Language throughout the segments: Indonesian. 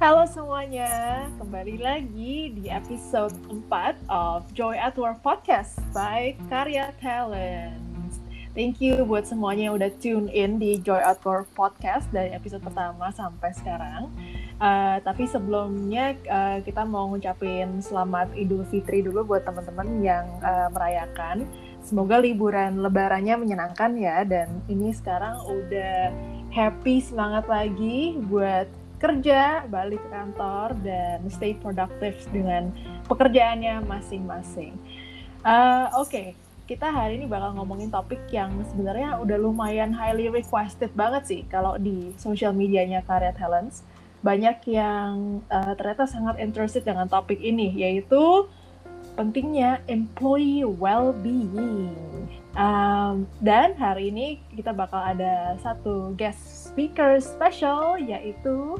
Halo semuanya, kembali lagi di episode 4 of Joy at Work Podcast by Karya Talent. Thank you buat semuanya yang udah tune in di Joy at Work Podcast dari episode pertama sampai sekarang. Uh, tapi sebelumnya uh, kita mau ngucapin selamat Idul Fitri dulu buat teman-teman yang uh, merayakan. Semoga liburan lebarannya menyenangkan ya dan ini sekarang udah happy semangat lagi buat kerja, balik ke kantor, dan stay productive dengan pekerjaannya masing-masing. Uh, Oke, okay. kita hari ini bakal ngomongin topik yang sebenarnya udah lumayan highly requested banget sih kalau di social medianya Karya Talents. Banyak yang uh, ternyata sangat interested dengan topik ini, yaitu pentingnya employee well-being. Um, dan hari ini kita bakal ada satu guest speaker special yaitu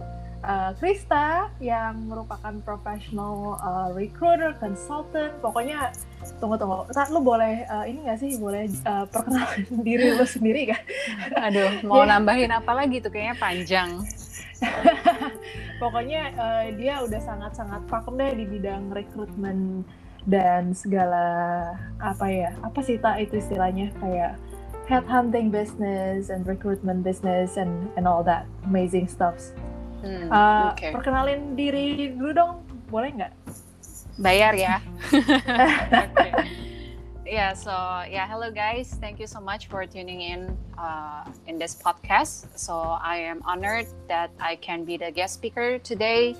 uh, Krista yang merupakan professional uh, recruiter, consultant. Pokoknya tunggu tunggu. Ntar lu boleh uh, ini nggak sih boleh uh, perkenalkan diri lu sendiri kan? Aduh, mau yeah. nambahin apa lagi tuh kayaknya panjang. Pokoknya uh, dia udah sangat-sangat pakem deh di bidang rekrutmen dan segala apa ya apa sih tak itu istilahnya kayak headhunting business and recruitment business and and all that amazing stuff. Hmm, uh, okay. Perkenalin diri dulu dong, boleh nggak? Bayar ya. okay. Yeah, so yeah, hello guys. Thank you so much for tuning in uh, in this podcast. So I am honored that I can be the guest speaker today.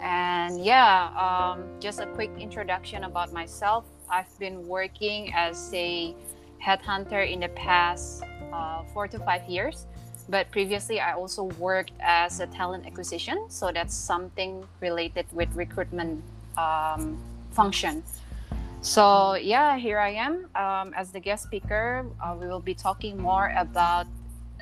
And yeah, um, just a quick introduction about myself. I've been working as a headhunter in the past uh, four to five years. But previously, I also worked as a talent acquisition. So that's something related with recruitment um, function. So yeah, here I am um, as the guest speaker. Uh, we will be talking more about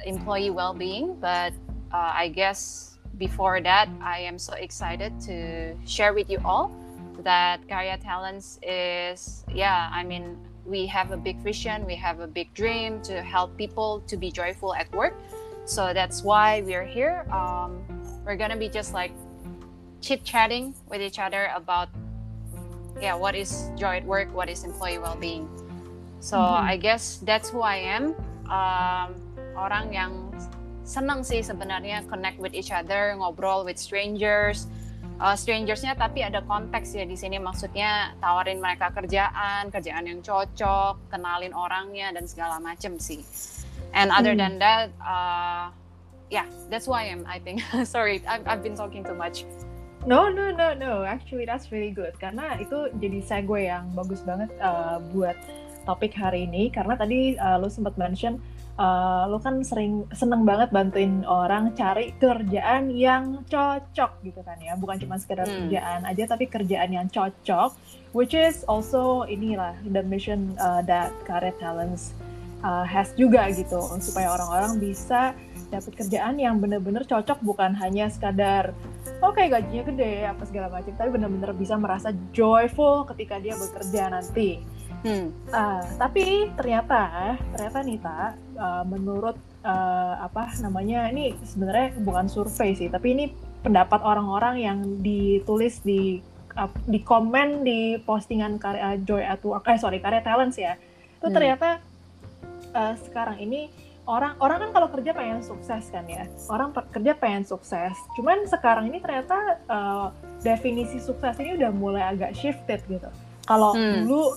employee well-being. But uh, I guess before that, I am so excited to share with you all that Karya Talents is yeah. I mean, we have a big vision, we have a big dream to help people to be joyful at work. So that's why we're here. Um, we're gonna be just like chit chatting with each other about yeah, what is joy at work, what is employee well-being. So mm-hmm. I guess that's who I am. Um, orang yang senang sih sebenarnya connect with each other, ngobrol with strangers, uh, strangersnya tapi ada konteks ya di sini maksudnya tawarin mereka kerjaan kerjaan yang cocok kenalin orangnya dan segala macem sih and other hmm. than that uh, yeah that's why I'm I think sorry I've, I've been talking too much No, no, no, no. Actually, that's really good. Karena itu jadi segue yang bagus banget uh, buat topik hari ini. Karena tadi uh, lo sempat mention uh, lo kan sering seneng banget bantuin orang cari kerjaan yang cocok gitu kan ya. Bukan cuma sekedar hmm. kerjaan aja tapi kerjaan yang cocok. Which is also inilah the mission uh, that Career Talents uh, has juga gitu. Supaya orang-orang bisa dapat kerjaan yang bener-bener cocok bukan hanya sekadar oke okay, gajinya gede apa segala macam tapi bener-bener bisa merasa joyful ketika dia bekerja nanti Hmm. Uh, tapi ternyata ternyata Nita uh, menurut uh, apa namanya ini sebenarnya bukan survei sih, tapi ini pendapat orang-orang yang ditulis di uh, di komen di postingan karya Joy at Work, eh sorry karya Talents ya. Itu hmm. ternyata uh, sekarang ini orang orang kan kalau kerja pengen sukses kan ya orang kerja pengen sukses cuman sekarang ini ternyata uh, definisi sukses ini udah mulai agak shifted gitu kalau hmm. dulu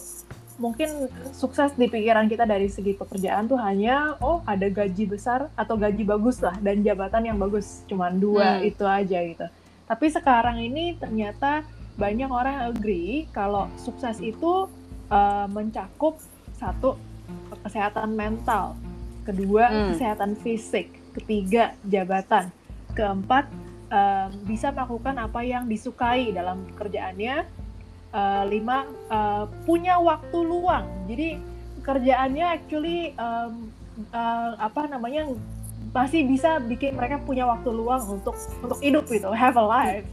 mungkin sukses di pikiran kita dari segi pekerjaan tuh hanya oh ada gaji besar atau gaji bagus lah dan jabatan yang bagus cuman dua hmm. itu aja gitu tapi sekarang ini ternyata banyak orang agree kalau sukses itu uh, mencakup satu kesehatan mental kedua hmm. kesehatan fisik ketiga jabatan keempat uh, bisa melakukan apa yang disukai dalam pekerjaannya uh, lima uh, punya waktu luang. Jadi kerjaannya actually um, uh, apa namanya masih bisa bikin mereka punya waktu luang untuk untuk hidup gitu have a life.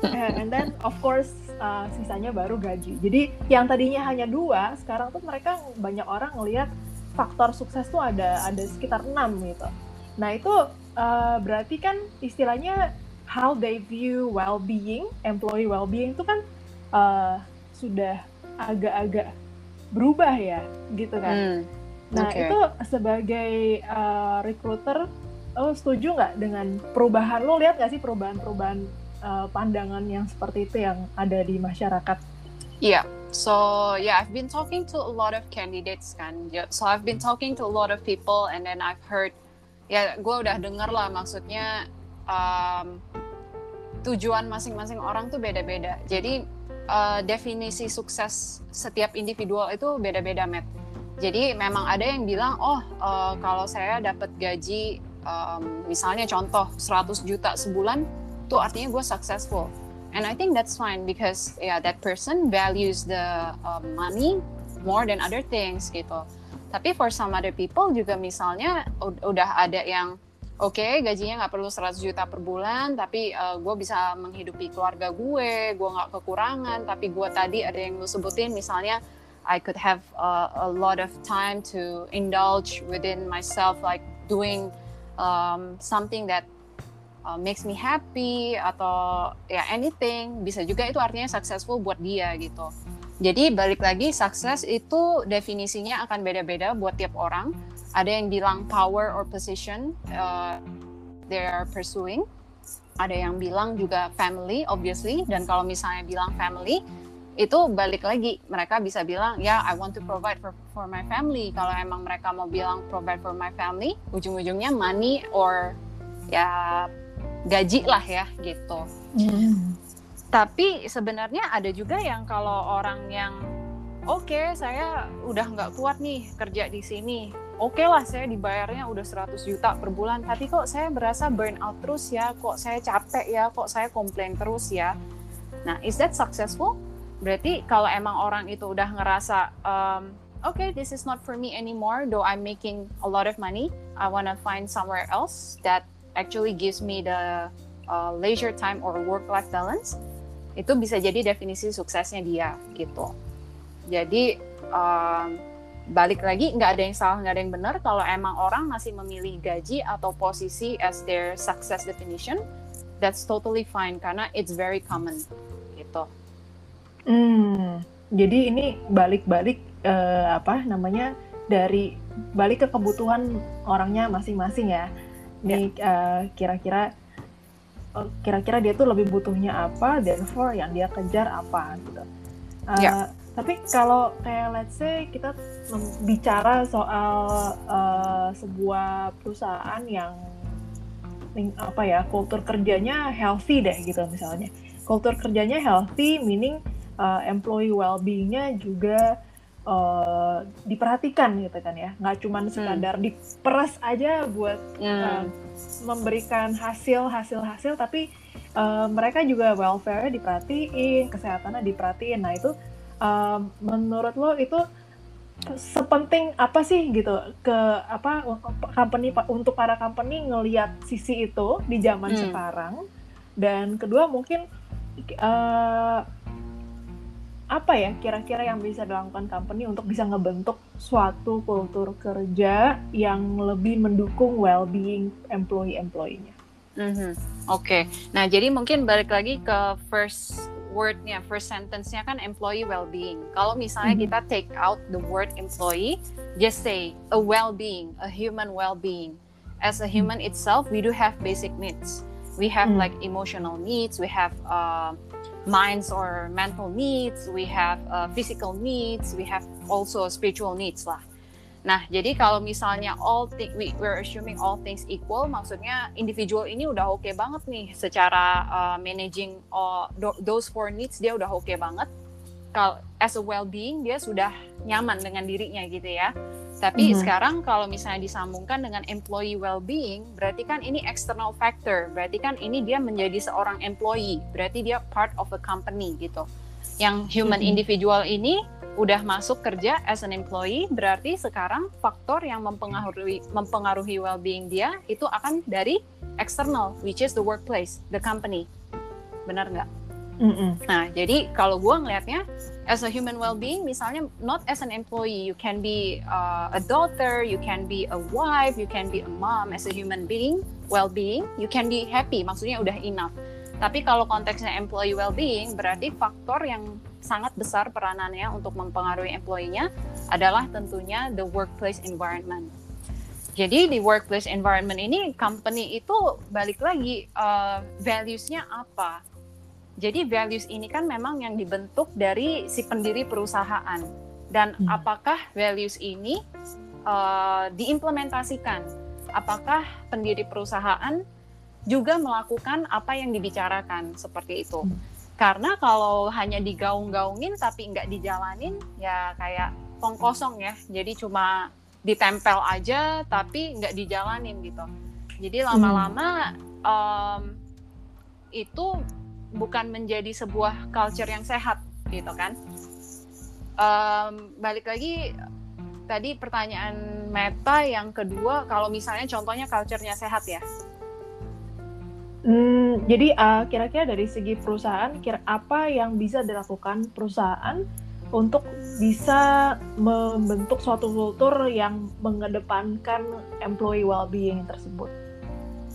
And then of course uh, sisanya baru gaji. Jadi yang tadinya hanya dua sekarang tuh mereka banyak orang ngelihat faktor sukses tuh ada ada sekitar enam gitu. Nah itu uh, berarti kan istilahnya how they view well-being, employee well-being itu kan uh, sudah agak-agak berubah ya, gitu kan. Hmm, nah okay. itu sebagai uh, recruiter, lo setuju nggak dengan perubahan? Lo lihat nggak sih perubahan-perubahan uh, pandangan yang seperti itu yang ada di masyarakat? Iya. Yeah. So yeah, I've been talking to a lot of candidates kan. So I've been talking to a lot of people, and then I've heard, ya gue udah denger lah maksudnya um, tujuan masing-masing orang tuh beda-beda. Jadi uh, definisi sukses setiap individual itu beda-beda, Matt. Jadi memang ada yang bilang, oh uh, kalau saya dapat gaji, um, misalnya contoh 100 juta sebulan, tuh artinya gue successful. And I think that's fine because yeah, that person values the uh, money more than other things gitu. Tapi for some other people juga misalnya udah ada yang oke okay, gajinya nggak perlu 100 juta per bulan tapi uh, gue bisa menghidupi keluarga gue gue nggak kekurangan. Tapi gue tadi ada yang lu sebutin misalnya I could have uh, a lot of time to indulge within myself like doing um, something that uh, makes me happy atau ya anything. Bisa juga itu artinya successful buat dia gitu. Jadi balik lagi sukses itu definisinya akan beda-beda buat tiap orang. Ada yang bilang power or position uh, they are pursuing. Ada yang bilang juga family obviously dan kalau misalnya bilang family itu balik lagi mereka bisa bilang ya I want to provide for for my family. Kalau emang mereka mau bilang provide for my family, ujung-ujungnya money or ya gaji lah ya gitu. Mm. Tapi sebenarnya ada juga yang kalau orang yang oke okay, saya udah nggak kuat nih kerja di sini. Oke okay lah saya dibayarnya udah 100 juta per bulan, tapi kok saya berasa burn out terus ya, kok saya capek ya, kok saya komplain terus ya. Nah, is that successful? Berarti kalau emang orang itu udah ngerasa um, okay, this is not for me anymore, though I'm making a lot of money, I wanna find somewhere else that actually gives me the uh, leisure time or work-life balance itu bisa jadi definisi suksesnya dia gitu jadi um, balik lagi nggak ada yang salah nggak ada yang benar kalau emang orang masih memilih gaji atau posisi as their success definition that's totally fine karena it's very common gitu. Hmm, jadi ini balik-balik uh, apa namanya dari balik ke kebutuhan orangnya masing-masing ya. Ini yeah. uh, kira-kira Oh, kira-kira dia tuh lebih butuhnya apa, therefore yang dia kejar apa gitu. Uh, yeah. Tapi kalau kayak let's say kita bicara soal uh, sebuah perusahaan yang apa ya kultur kerjanya healthy deh gitu misalnya. Kultur kerjanya healthy meaning uh, employee well-beingnya juga uh, diperhatikan gitu kan ya nggak cuma hmm. sekadar hmm. diperas aja buat hmm. uh, memberikan hasil hasil hasil tapi uh, mereka juga welfare diperhatiin kesehatannya diperhatiin nah itu uh, menurut lo itu sepenting apa sih gitu ke apa company untuk para company ngelihat sisi itu di zaman hmm. sekarang dan kedua mungkin uh, apa ya kira-kira yang bisa dilakukan company untuk bisa ngebentuk suatu kultur kerja yang lebih mendukung well-being employee-employee-nya. Mm-hmm. Oke, okay. nah jadi mungkin balik lagi ke first wordnya, first sentence-nya kan employee well-being. Kalau misalnya mm-hmm. kita take out the word employee, just say a well-being, a human well-being. As a human itself, we do have basic needs. We have mm-hmm. like emotional needs, we have uh, minds or mental needs, we have uh, physical needs, we have also spiritual needs lah. Nah, jadi kalau misalnya all thing, we, we're assuming all things equal, maksudnya individual ini udah oke okay banget nih secara uh, managing all, those four needs dia udah oke okay banget. Kalau as a well-being dia sudah nyaman dengan dirinya gitu ya. Tapi mm -hmm. sekarang kalau misalnya disambungkan dengan employee well-being, berarti kan ini external factor. Berarti kan ini dia menjadi seorang employee. Berarti dia part of a company gitu. Yang human mm -hmm. individual ini udah masuk kerja as an employee, berarti sekarang faktor yang mempengaruhi mempengaruhi well-being dia itu akan dari external, which is the workplace, the company. Benar nggak? Mm -hmm. Nah, jadi kalau gue ngelihatnya as a human well-being misalnya not as an employee you can be uh, a daughter you can be a wife you can be a mom as a human being well-being you can be happy maksudnya udah enough tapi kalau konteksnya employee well-being berarti faktor yang sangat besar peranannya untuk mempengaruhi employee-nya adalah tentunya the workplace environment jadi di workplace environment ini company itu balik lagi uh, values-nya apa jadi values ini kan memang yang dibentuk dari si pendiri perusahaan dan hmm. apakah values ini uh, diimplementasikan? Apakah pendiri perusahaan juga melakukan apa yang dibicarakan seperti itu? Karena kalau hanya digaung-gaungin tapi nggak dijalanin ya kayak tong kosong ya. Jadi cuma ditempel aja tapi nggak dijalanin gitu. Jadi lama-lama um, itu bukan menjadi sebuah culture yang sehat gitu kan um, balik lagi tadi pertanyaan Meta yang kedua kalau misalnya contohnya culture-nya sehat ya Hmm, jadi uh, kira-kira dari segi perusahaan, kira apa yang bisa dilakukan perusahaan untuk bisa membentuk suatu kultur yang mengedepankan employee well-being tersebut?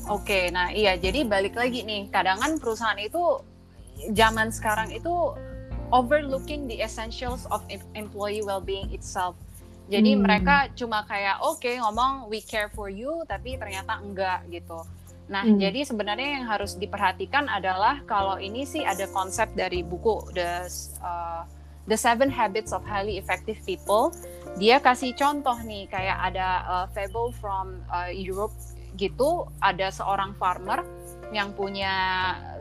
Oke, nah iya jadi balik lagi nih, kadang kan perusahaan itu zaman sekarang itu overlooking the essentials of employee well-being itself. Jadi hmm. mereka cuma kayak oke okay, ngomong we care for you, tapi ternyata enggak gitu. Nah, hmm. jadi sebenarnya yang harus diperhatikan adalah kalau ini sih ada konsep dari buku the uh, The Seven Habits of Highly Effective People. Dia kasih contoh nih kayak ada uh, fable from uh, Europe gitu ada seorang farmer yang punya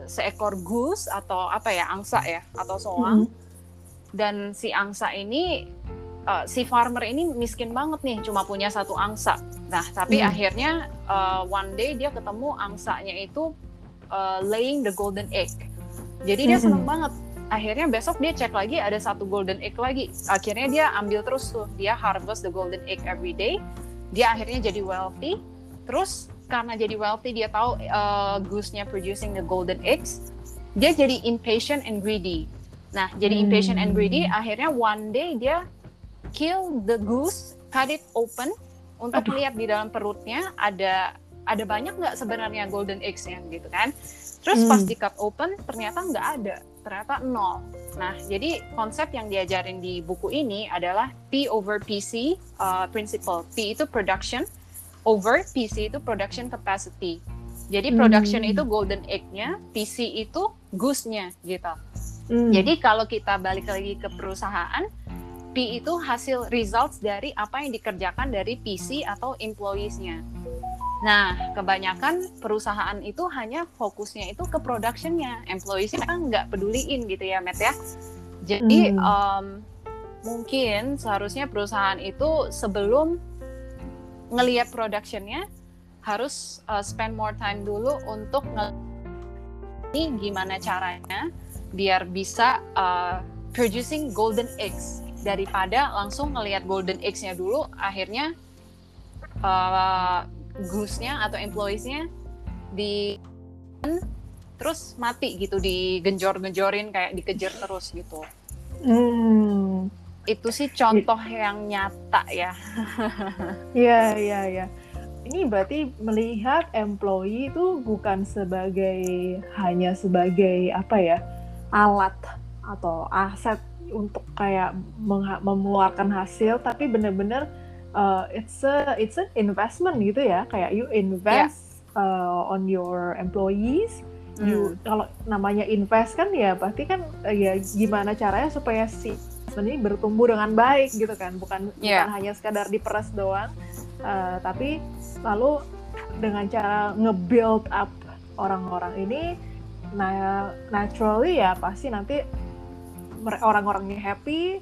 seekor goose atau apa ya angsa ya atau soang mm -hmm. dan si angsa ini uh, si farmer ini miskin banget nih cuma punya satu angsa. Nah tapi mm. akhirnya uh, one day dia ketemu angsanya itu uh, laying the golden egg. Jadi dia mm -hmm. seneng banget. Akhirnya besok dia cek lagi ada satu golden egg lagi. Akhirnya dia ambil terus tuh dia harvest the golden egg every day. Dia akhirnya jadi wealthy. Terus karena jadi wealthy dia tahu uh, goose-nya producing the golden eggs dia jadi impatient and greedy. Nah jadi hmm. impatient and greedy akhirnya one day dia kill the goose cut it open untuk Aduh. lihat di dalam perutnya ada ada banyak nggak sebenarnya golden eggs-nya gitu kan terus hmm. pas di cut open ternyata nggak ada ternyata nol Nah, jadi konsep yang diajarin di buku ini adalah P over PC uh, principle. P itu production, over PC itu production capacity. Jadi production hmm. itu golden egg-nya, PC itu goose-nya gitu. Hmm. Jadi kalau kita balik lagi ke perusahaan, P itu hasil results dari apa yang dikerjakan dari PC atau employees-nya. Nah, kebanyakan perusahaan itu hanya fokusnya itu ke production-nya, employees-nya kan nggak peduliin gitu ya, Matt ya. Jadi hmm. um, mungkin seharusnya perusahaan itu sebelum ngelihat productionnya harus uh, spend more time dulu untuk ini gimana caranya biar bisa uh, producing golden eggs daripada langsung ngelihat golden eggs-nya dulu akhirnya uh, goose-nya atau employees-nya di terus mati gitu digenjor-genjorin kayak dikejar terus gitu. Hmm itu sih contoh yang nyata ya. Iya, iya, iya. Ini berarti melihat employee itu bukan sebagai hanya sebagai apa ya alat atau aset untuk kayak mengeluarkan hasil, tapi benar-benar uh, it's a it's an investment gitu ya, kayak you invest yeah. uh, on your employees. Hmm. You kalau namanya invest kan ya pasti kan uh, ya gimana caranya supaya si ini bertumbuh dengan baik gitu kan bukan yeah. bukan hanya sekadar diperas doang uh, tapi lalu dengan cara nge-build up orang-orang ini nah naturally ya pasti nanti orang-orangnya happy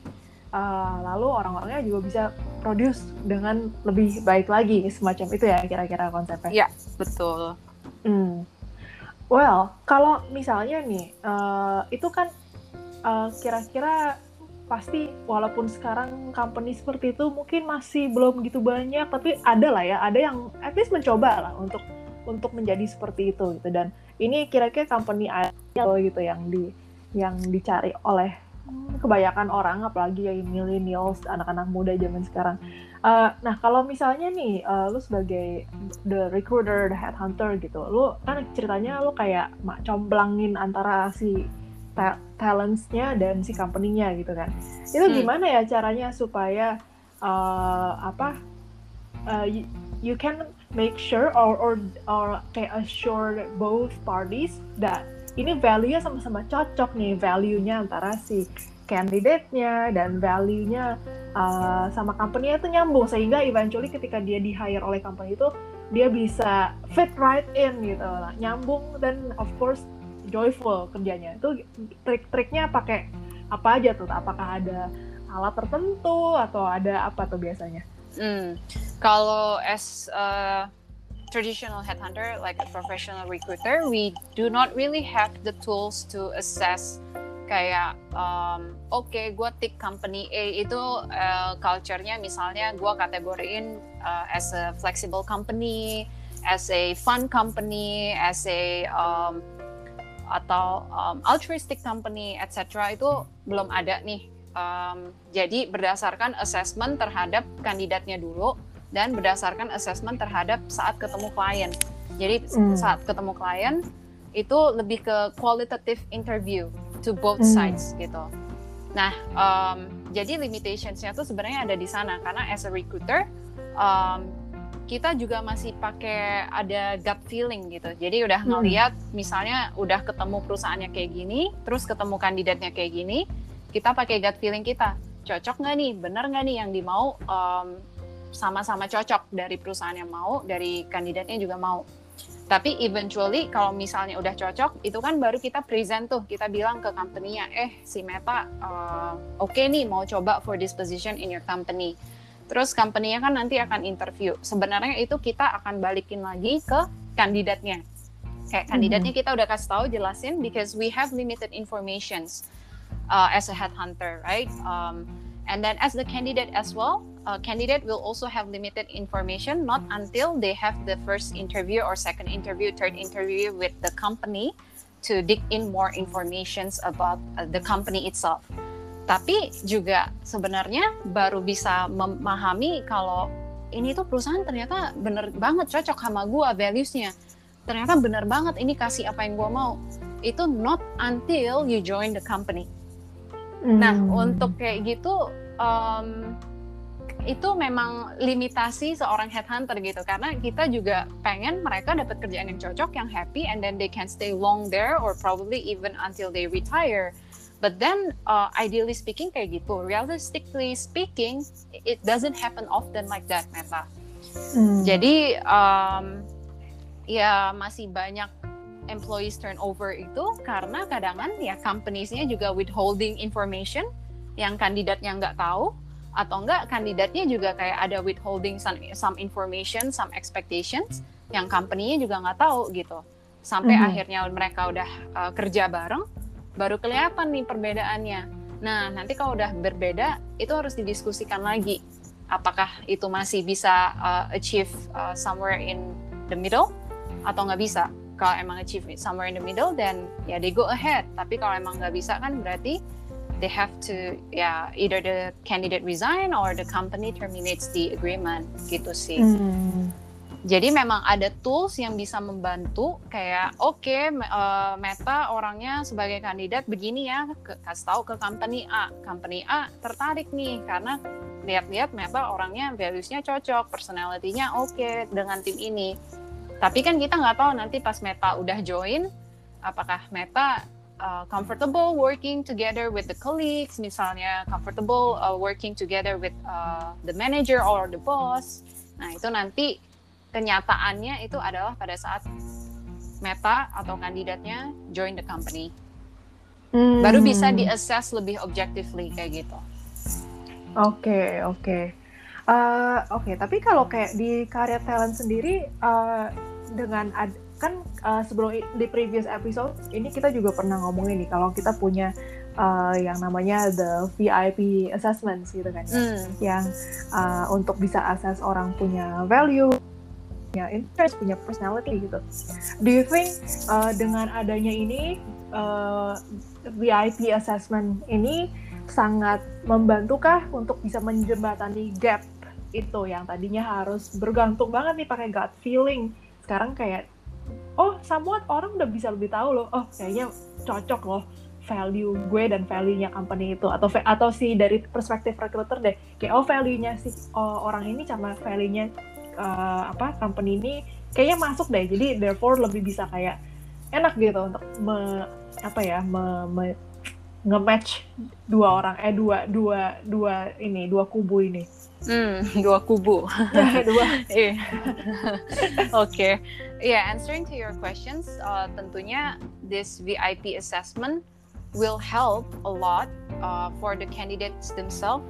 uh, lalu orang-orangnya juga bisa produce dengan lebih baik lagi semacam itu ya kira-kira konsepnya. Iya betul. Hmm. Well kalau misalnya nih uh, itu kan kira-kira uh, pasti walaupun sekarang company seperti itu mungkin masih belum gitu banyak tapi ada lah ya ada yang at least mencoba lah untuk untuk menjadi seperti itu gitu dan ini kira-kira company loh gitu yang di yang dicari oleh kebanyakan orang, apalagi yang millennials, anak-anak muda zaman sekarang. Uh, nah, kalau misalnya nih, uh, lu sebagai the recruiter, the headhunter gitu, lu kan ceritanya lu kayak mak comblangin antara si ta talentsnya dan si company-nya gitu kan. Itu hmm. gimana ya caranya supaya uh, apa uh, you, you can make sure or or or kayak assure both parties that ini value-nya sama-sama cocok nih value-nya antara si candidate-nya dan value-nya uh, sama company itu nyambung. Sehingga eventually ketika dia di hire oleh company itu dia bisa fit right in gitu. Lah nyambung dan of course joyful kerjanya. Itu trik-triknya pakai apa aja tuh? Apakah ada alat tertentu atau ada apa tuh biasanya? Hmm. kalau as uh, traditional headhunter like a professional recruiter we do not really have the tools to assess kayak um, oke okay, gue tick company A itu uh, culture-nya misalnya gue kategoriin uh, as a flexible company, as a fun company, as a um, atau um, altruistic company, etc. itu belum ada nih. Um, jadi berdasarkan assessment terhadap kandidatnya dulu dan berdasarkan assessment terhadap saat ketemu klien. Jadi hmm. saat ketemu klien itu lebih ke qualitative interview to both hmm. sides gitu. Nah, um, jadi limitationsnya tuh sebenarnya ada di sana karena as a recruiter um, kita juga masih pakai ada gut feeling gitu. Jadi udah ngeliat hmm. misalnya udah ketemu perusahaannya kayak gini, terus ketemu kandidatnya kayak gini, kita pakai gut feeling kita. Cocok nggak nih? Bener nggak nih yang dimau um, sama-sama cocok dari perusahaan yang mau, dari kandidatnya juga mau. Tapi eventually kalau misalnya udah cocok, itu kan baru kita present tuh, kita bilang ke company-nya, eh si Meta uh, oke okay nih mau coba for this position in your company. Terus company-nya kan nanti akan interview. Sebenarnya itu kita akan balikin lagi ke kandidatnya. Kayak kandidatnya mm-hmm. kita udah kasih tahu jelasin because we have limited informations uh, as a headhunter, right? Um, and then as the candidate as well, uh, candidate will also have limited information not until they have the first interview or second interview third interview with the company to dig in more informations about uh, the company itself. Tapi juga sebenarnya baru bisa memahami kalau ini tuh perusahaan ternyata bener banget cocok sama gue valuesnya. Ternyata bener banget ini kasih apa yang gue mau. Itu not until you join the company. Nah hmm. untuk kayak gitu um, itu memang limitasi seorang headhunter gitu. Karena kita juga pengen mereka dapat kerjaan yang cocok yang happy and then they can stay long there or probably even until they retire. But then uh, ideally speaking kayak gitu. Realistically speaking it doesn't happen often like that Meta. Hmm. jadi um, ya masih banyak employees turnover itu karena kadang ya companiesnya juga withholding information yang kandidatnya nggak tahu atau enggak kandidatnya juga kayak ada withholding some, some information, some expectations yang company-nya juga nggak tahu gitu. Sampai mm-hmm. akhirnya mereka udah uh, kerja bareng, baru kelihatan nih perbedaannya. Nah, nanti kalau udah berbeda, itu harus didiskusikan lagi. Apakah itu masih bisa uh, achieve uh, somewhere in the middle atau nggak bisa? Kalau emang achieve somewhere in the middle, then ya they go ahead. Tapi kalau emang nggak bisa kan berarti they have to ya yeah, either the candidate resign or the company terminates the agreement gitu sih. Hmm. Jadi memang ada tools yang bisa membantu kayak oke okay, uh, Meta orangnya sebagai kandidat begini ya ke, kasih tahu ke company A, company A tertarik nih karena lihat-lihat Meta orangnya valuesnya cocok, personality-nya oke okay dengan tim ini. Tapi kan kita nggak tahu nanti pas Meta udah join apakah Meta uh, comfortable working together with the colleagues, misalnya comfortable uh, working together with uh, the manager or the boss. Nah, itu nanti kenyataannya itu adalah pada saat meta atau kandidatnya join the company. Hmm. Baru bisa di-assess lebih objectively kayak gitu. Oke, okay, oke. Okay. Uh, oke, okay, tapi kalau kayak di karya talent sendiri uh, dengan ad, kan uh, sebelum di previous episode ini kita juga pernah ngomongin nih kalau kita punya uh, yang namanya the VIP assessments gitu kan mm. yang uh, untuk bisa assess orang punya value punya interest, punya personality gitu. Do you think uh, dengan adanya ini uh, VIP assessment ini sangat membantukah untuk bisa menjembatani gap itu yang tadinya harus bergantung banget nih pakai gut feeling. Sekarang kayak oh somewhat orang udah bisa lebih tahu loh, oh kayaknya cocok loh value gue dan value-nya company itu. Atau atau si dari perspektif recruiter deh kayak oh value-nya si oh, orang ini sama value-nya uh, apa company ini kayaknya masuk deh. Jadi therefore lebih bisa kayak enak gitu untuk me, apa ya me, me, nge-match dua orang eh dua dua dua ini dua kubu ini hmm, dua kubu dua iya. oke okay. yeah answering to your questions uh, tentunya this VIP assessment will help a lot uh, for the candidates themselves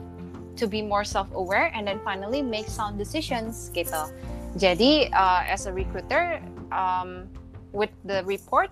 to be more self-aware and then finally make sound decisions gitu. Jadi uh, as a recruiter um, with the report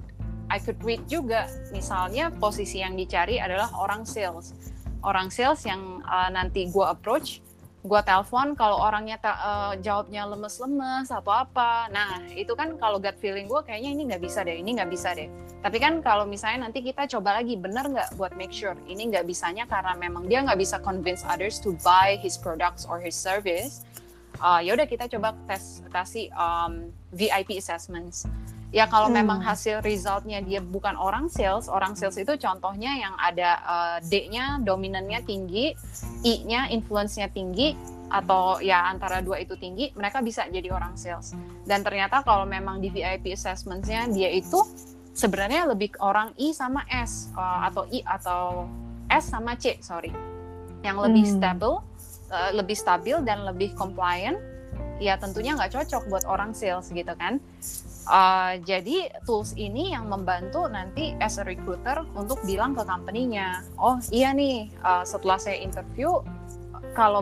I could read juga misalnya posisi yang dicari adalah orang sales. Orang sales yang uh, nanti gue approach gue telepon kalau orangnya uh, jawabnya lemes-lemes atau apa. Nah itu kan kalau gut feeling gue kayaknya ini nggak bisa deh ini nggak bisa deh. Tapi kan kalau misalnya nanti kita coba lagi bener nggak buat make sure ini nggak bisanya karena memang dia nggak bisa convince others to buy his products or his service uh, ya udah kita coba tes tasi um, VIP assessments Ya kalau hmm. memang hasil resultnya dia bukan orang sales, orang sales itu contohnya yang ada uh, D-nya dominannya tinggi, I-nya influence-nya tinggi, atau ya antara dua itu tinggi, mereka bisa jadi orang sales. Dan ternyata kalau memang di VIP assessment-nya dia itu sebenarnya lebih orang I sama S uh, atau I atau S sama C, sorry, yang lebih hmm. stable, uh, lebih stabil dan lebih compliant, ya tentunya nggak cocok buat orang sales gitu kan. Uh, jadi tools ini yang membantu nanti as a recruiter untuk bilang ke company-nya, oh iya nih uh, setelah saya interview kalau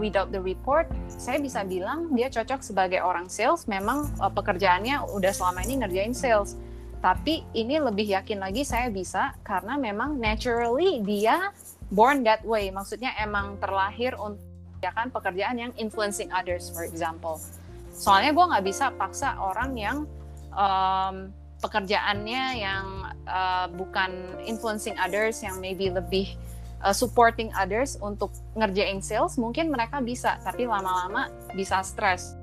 without the report saya bisa bilang dia cocok sebagai orang sales, memang uh, pekerjaannya udah selama ini ngerjain sales. Tapi ini lebih yakin lagi saya bisa karena memang naturally dia born that way, maksudnya emang terlahir untuk ya kan pekerjaan yang influencing others, for example soalnya gue nggak bisa paksa orang yang um, pekerjaannya yang uh, bukan influencing others yang maybe lebih uh, supporting others untuk ngerjain sales mungkin mereka bisa tapi lama-lama bisa stres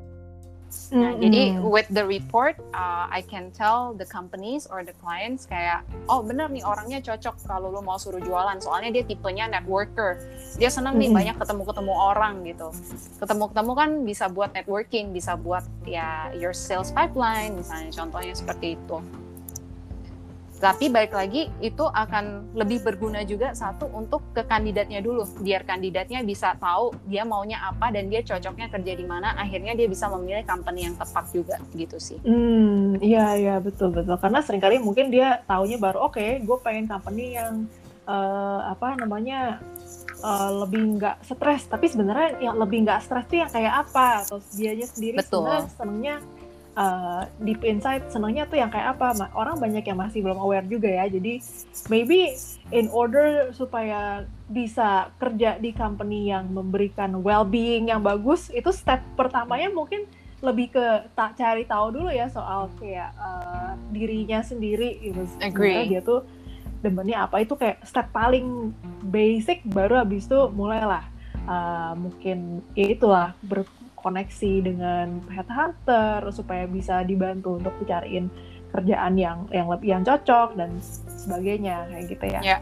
Nah, mm -hmm. jadi with the report, uh, I can tell the companies or the clients kayak, oh bener nih orangnya cocok kalau lo mau suruh jualan, soalnya dia tipenya networker, dia seneng mm -hmm. nih banyak ketemu-ketemu orang gitu. Ketemu-ketemu kan bisa buat networking, bisa buat ya your sales pipeline, misalnya contohnya seperti itu. Tapi baik lagi itu akan lebih berguna juga satu untuk ke kandidatnya dulu, biar kandidatnya bisa tahu dia maunya apa dan dia cocoknya kerja di mana. Akhirnya dia bisa memilih company yang tepat juga gitu sih. Hmm, iya iya betul betul. Karena sering kali mungkin dia taunya baru oke, okay, gue pengen company yang uh, apa namanya uh, lebih nggak stres. Tapi sebenarnya yang lebih nggak stres itu yang kayak apa? Atau dianya sendiri sebenarnya senengnya uh, deep inside senangnya tuh yang kayak apa? Orang banyak yang masih belum aware juga ya. Jadi maybe in order supaya bisa kerja di company yang memberikan well-being yang bagus itu step pertamanya mungkin lebih ke tak cari tahu dulu ya soal kayak uh, dirinya sendiri. Gitu. Agree. dia tuh demennya apa itu kayak step paling basic baru habis itu mulailah uh, mungkin ya itulah ber, koneksi dengan headhunter supaya bisa dibantu untuk dicariin kerjaan yang yang lebih yang cocok dan sebagainya kayak gitu ya. Yeah.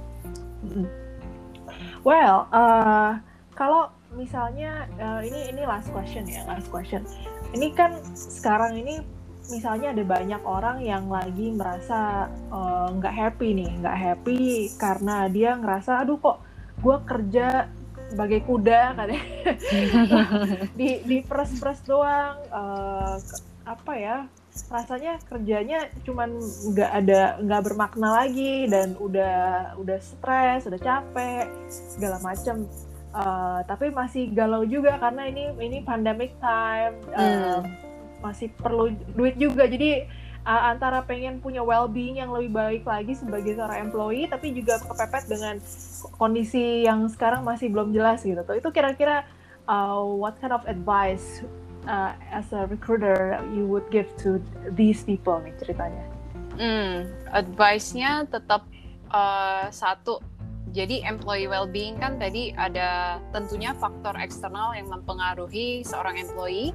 Well, uh, kalau misalnya uh, ini ini last question ya last question. Ini kan sekarang ini misalnya ada banyak orang yang lagi merasa uh, nggak uh, happy nih, nggak happy karena dia ngerasa aduh kok gue kerja sebagai kuda katanya di di pres pres doang uh, apa ya rasanya kerjanya cuman nggak ada nggak bermakna lagi dan udah udah stres udah capek segala macam uh, tapi masih galau juga karena ini ini pandemic time uh, hmm. masih perlu duit juga. Jadi uh, antara pengen punya well-being yang lebih baik lagi sebagai seorang employee tapi juga kepepet dengan kondisi yang sekarang masih belum jelas gitu itu kira-kira uh, what kind of advice uh, as a recruiter you would give to these people nih ceritanya? Hmm, advice-nya tetap uh, satu. Jadi employee well-being kan tadi ada tentunya faktor eksternal yang mempengaruhi seorang employee,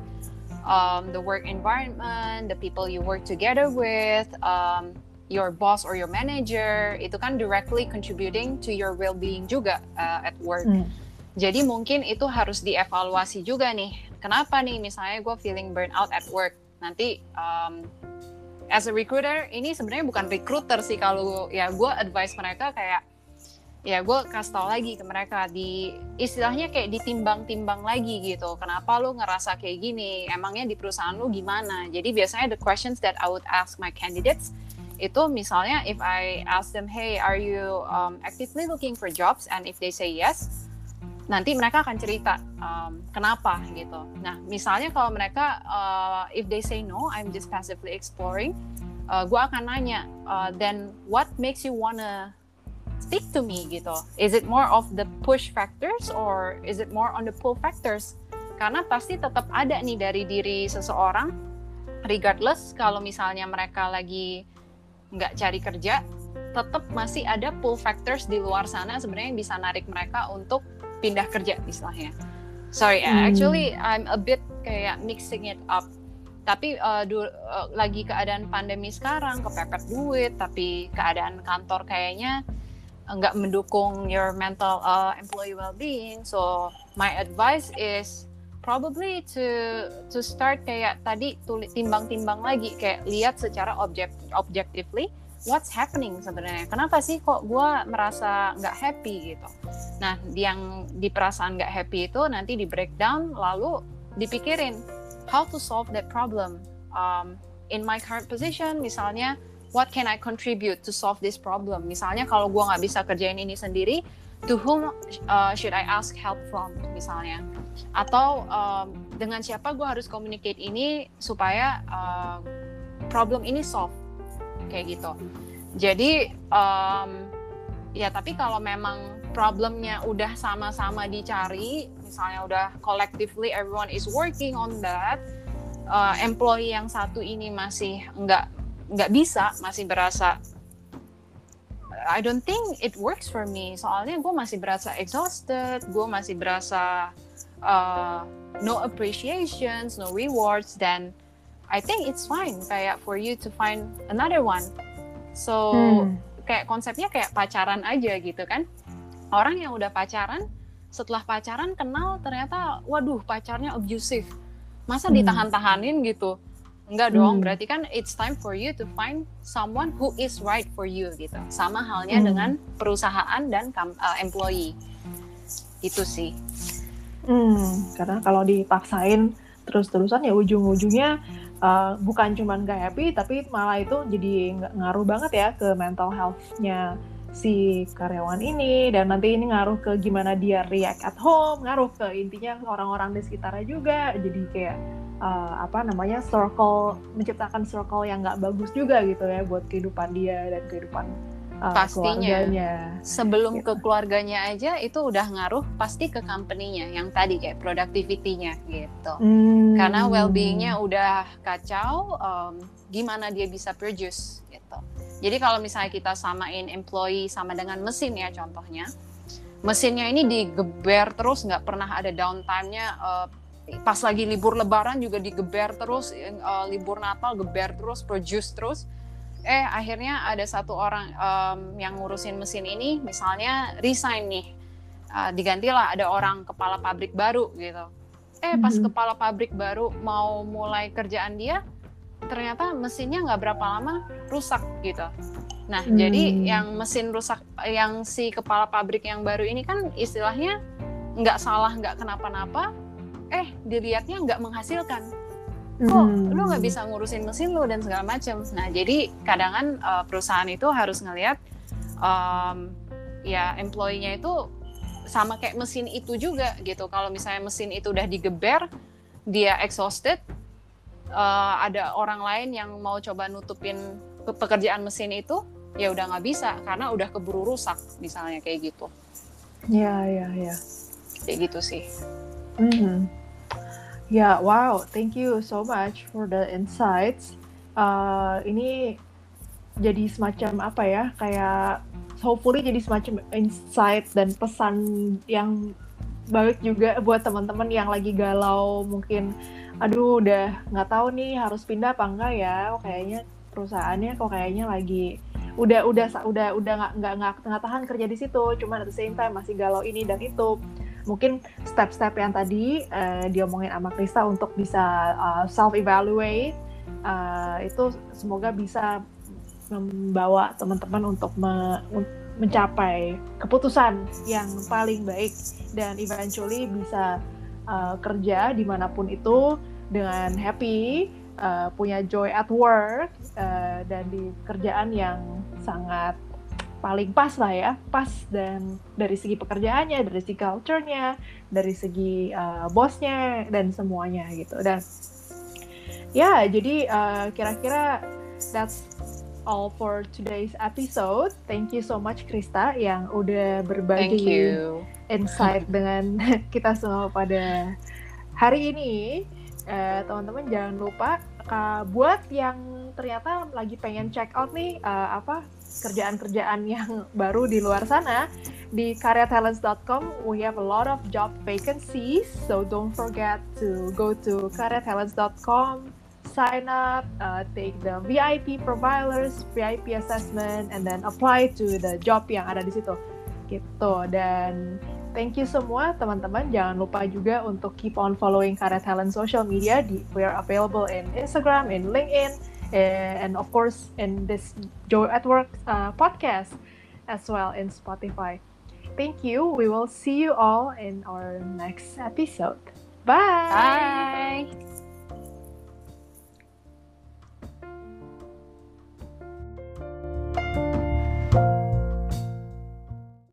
um, the work environment, the people you work together with, um, your boss or your manager itu kan directly contributing to your well-being juga uh, at work. Hmm. Jadi mungkin itu harus dievaluasi juga nih. Kenapa nih misalnya gue feeling burnout at work? Nanti um, as a recruiter ini sebenarnya bukan recruiter sih kalau ya gue advice mereka kayak ya gue kasih tau lagi ke mereka di istilahnya kayak ditimbang-timbang lagi gitu. Kenapa lu ngerasa kayak gini? Emangnya di perusahaan lu gimana? Jadi biasanya the questions that I would ask my candidates itu misalnya if I ask them hey are you um, actively looking for jobs? And if they say yes nanti mereka akan cerita um, kenapa gitu. Nah misalnya kalau mereka uh, if they say no I'm just passively exploring uh, gue akan nanya uh, then what makes you wanna speak to me gitu. Is it more of the push factors or is it more on the pull factors? Karena pasti tetap ada nih dari diri seseorang regardless kalau misalnya mereka lagi nggak cari kerja tetap masih ada pull factors di luar sana sebenarnya yang bisa narik mereka untuk pindah kerja istilahnya. Sorry hmm. actually I'm a bit kayak mixing it up. Tapi uh, du, uh, lagi keadaan pandemi sekarang kepepet duit tapi keadaan kantor kayaknya nggak mendukung your mental uh, employee well-being. So my advice is probably to to start kayak tadi timbang-timbang lagi. Kayak lihat secara objek objectively what's happening sebenarnya. Kenapa sih kok gue merasa nggak happy gitu? Nah yang di perasaan nggak happy itu nanti di breakdown lalu dipikirin how to solve that problem um, in my current position. Misalnya what can I contribute to solve this problem? Misalnya kalau gue nggak bisa kerjain ini sendiri to whom uh, should I ask help from? Misalnya. Atau um, dengan siapa gue harus communicate ini supaya uh, problem ini solve? Kayak gitu. Jadi um, ya tapi kalau memang problemnya udah sama-sama dicari misalnya udah collectively everyone is working on that uh, employee yang satu ini masih nggak nggak bisa masih berasa I don't think it works for me. Soalnya gue masih berasa exhausted gue masih berasa uh, no appreciations no rewards then I think it's fine kayak for you to find another one. So hmm. kayak konsepnya kayak pacaran aja gitu kan. Orang yang udah pacaran setelah pacaran kenal ternyata waduh pacarnya abusive. Masa hmm. ditahan-tahanin gitu Enggak dong, hmm. berarti kan it's time for you to find someone who is right for you gitu. Sama halnya hmm. dengan perusahaan dan uh, employee. Itu sih. Hmm, karena kalau dipaksain terus-terusan ya ujung-ujungnya uh, bukan cuma nggak happy, tapi malah itu jadi ngaruh banget ya ke mental health-nya si karyawan ini dan nanti ini ngaruh ke gimana dia react at home, ngaruh ke intinya orang-orang di sekitarnya juga. Jadi kayak uh, apa namanya circle menciptakan circle yang nggak bagus juga gitu ya buat kehidupan dia dan kehidupan uh, pastinya keluarganya. sebelum gitu. ke keluarganya aja itu udah ngaruh pasti ke company-nya yang tadi kayak productivity-nya gitu hmm. karena well-being-nya udah kacau um, gimana dia bisa produce gitu jadi kalau misalnya kita samain employee sama dengan mesin ya contohnya mesinnya ini digeber terus nggak pernah ada downtime-nya uh, pas lagi libur lebaran juga digeber terus uh, libur natal geber terus produce terus eh akhirnya ada satu orang um, yang ngurusin mesin ini misalnya resign nih uh, digantilah ada orang kepala pabrik baru gitu eh pas mm -hmm. kepala pabrik baru mau mulai kerjaan dia ternyata mesinnya nggak berapa lama rusak gitu nah hmm. jadi yang mesin rusak yang si kepala pabrik yang baru ini kan istilahnya nggak salah nggak kenapa-napa eh dilihatnya nggak menghasilkan. Kok hmm. lu nggak bisa ngurusin mesin lu dan segala macam nah jadi kadang kan uh, perusahaan itu harus ngelihat um, ya employee-nya itu sama kayak mesin itu juga gitu. Kalau misalnya mesin itu udah digeber dia exhausted uh, ada orang lain yang mau coba nutupin pekerjaan mesin itu ya udah nggak bisa karena udah keburu rusak misalnya kayak gitu. Ya ya ya. Kayak gitu sih Mm-hmm. Ya, yeah, wow, thank you so much for the insights. Uh, ini jadi semacam apa ya, kayak hopefully jadi semacam insight dan pesan yang baik juga buat teman-teman yang lagi galau mungkin aduh udah nggak tahu nih harus pindah apa enggak ya oh, kayaknya perusahaannya kok kayaknya lagi udah udah udah udah nggak nggak nggak tahan kerja di situ cuma at the same time masih galau ini dan itu mungkin step-step yang tadi uh, diomongin sama Krista untuk bisa uh, eh, self evaluate uh, eh, itu semoga bisa membawa teman-teman untuk me, mencapai keputusan yang paling baik dan eventually bisa uh, kerja di mana pun itu dengan happy, uh, punya joy at work uh, dan di kerjaan yang sangat paling pas lah ya, pas dan dari segi pekerjaannya, dari segi culture-nya, dari segi uh, bosnya dan semuanya gitu dan ya jadi kira kira-kira that's all for today's episode. Thank you so much Krista yang udah berbagi insight dengan kita semua pada hari ini. eh, teman-teman jangan lupa uh, buat yang ternyata lagi pengen check out nih uh, apa kerjaan-kerjaan yang baru di luar sana di karyatalents.com we have a lot of job vacancies so don't forget to go to karyatalents.com sign up, uh, take the VIP profilers, VIP assessment, and then apply to the job yang ada di situ. Gitu. Dan thank you semua teman-teman. Jangan lupa juga untuk keep on following Karya Talent social media. Di, we are available in Instagram, in LinkedIn, and of course in this Joy at Work uh, podcast as well in Spotify. Thank you. We will see you all in our next episode. Bye. Bye.